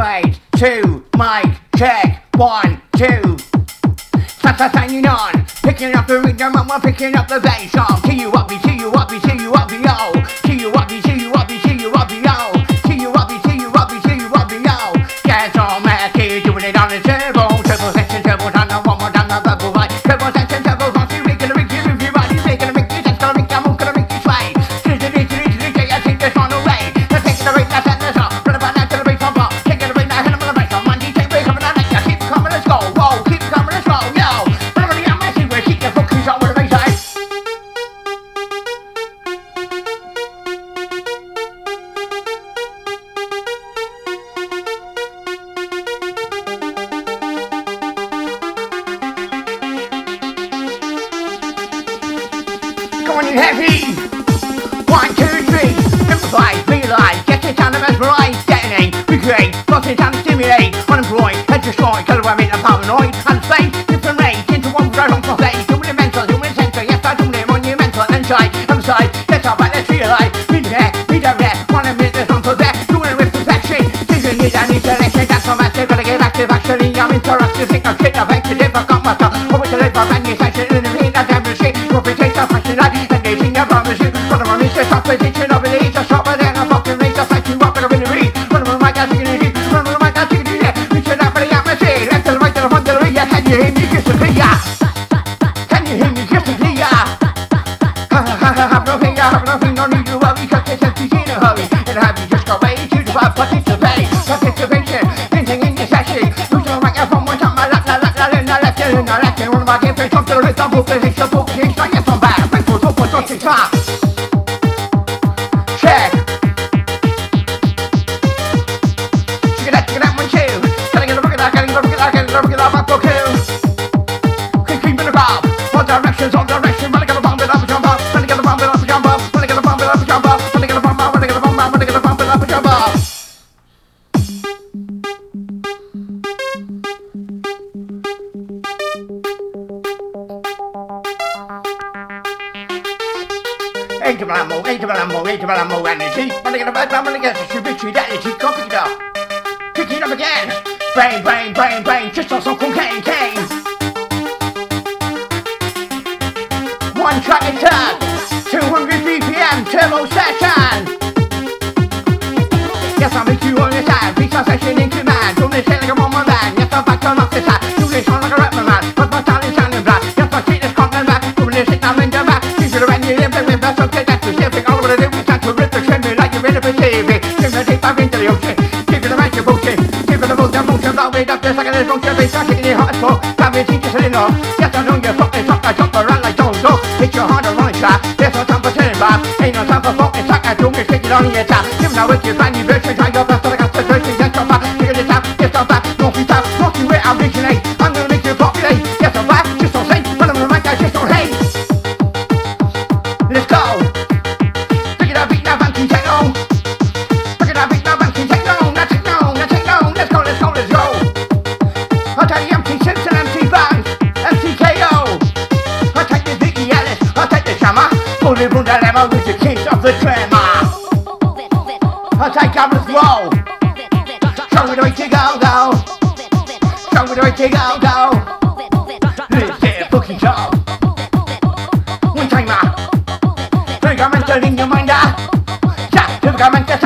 Three, two, mic, check, one, two. Signing on, picking up the rhythm and we're picking up the bass on. T you up, B, T you up, B, T you up, B, O. T heavy! One, two, three, improvise, realize, get it down to mesmerize, detonate, recreate, bust it stimulate, unemployed, head destroy, color I mean, I'm paranoid, unsafe, different rage, into one right on doing it mental, it center, yes, I doing it monumental, inside, inside, let's all right, let's realize, read there, read there, one minute, there's one that, doing it with perfection, thinking it, I need selection, that's all right, gotta get active, actually, I'm interactive, think I'm shit, I've acted, if I promise you, one of my mistakes, opposition, of it, just shop, but then I fucking reach, just like you up, and I'm in the read, one of my mic, I'm taking it, one of my mic, I'm taking it, reaching out for the atmosphere, left to the right, to the front, to the rear, can you hear me, disappear? Can you hear me, disappear? Have nothing, I have no need to worry, cause it's empty in a hurry, and have you just got ready to divide, participate, participation, thinking in your session, who's the right, from one time, my left, la, la, la, la, la, left, la, left, and one of my different, come to the rhythm, book, position, book, position, Age of Lambo, age of Lambo, age of Lambo energy. When I get a bad man, get a stupid energy, copy it up. Pick it up again. Bang, bang, bang, bang, just on some cocaine, cane. One track attack, 200 BPM, turbo session. Yes, I make you understand, beat sensation in command. Don't let like I'm on my man, yes, I'm back on off the side. Do this on like a that's that's specific. All over the day, we time to rip the trim me like you're in a Pacific. Trim the tape, I'm into the ocean. Keep it around, your bullshit. Keep it around, your motion, all way up, just like a little motion. Bass, I'm kicking it hot as fuck. Got me law. Yes, I know you're fucking talk, I jump around like don't go. Hit your heart on the track. There's no time for turning back. Ain't no time for fucking talk, I don't get it on your top. Give now with your funny version, try your best, I got the version, yes, I'm back. Figure this out, yes, I'm back. Don't be tough, don't you where I'm originate. I'm Lemma with the kings of the tremor. I'll take Gareth Roll. Show me the way to go, go. Show me the way to go, go. Get a fucking job. One timer. Pegamento in your mind, ah. Pegamento está tu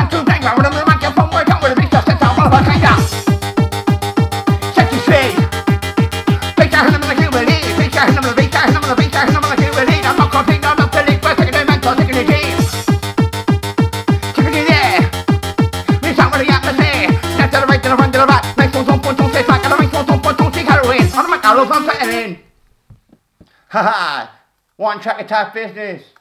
heroin. On the back, I love I'm fetting. Haha. One track attack business.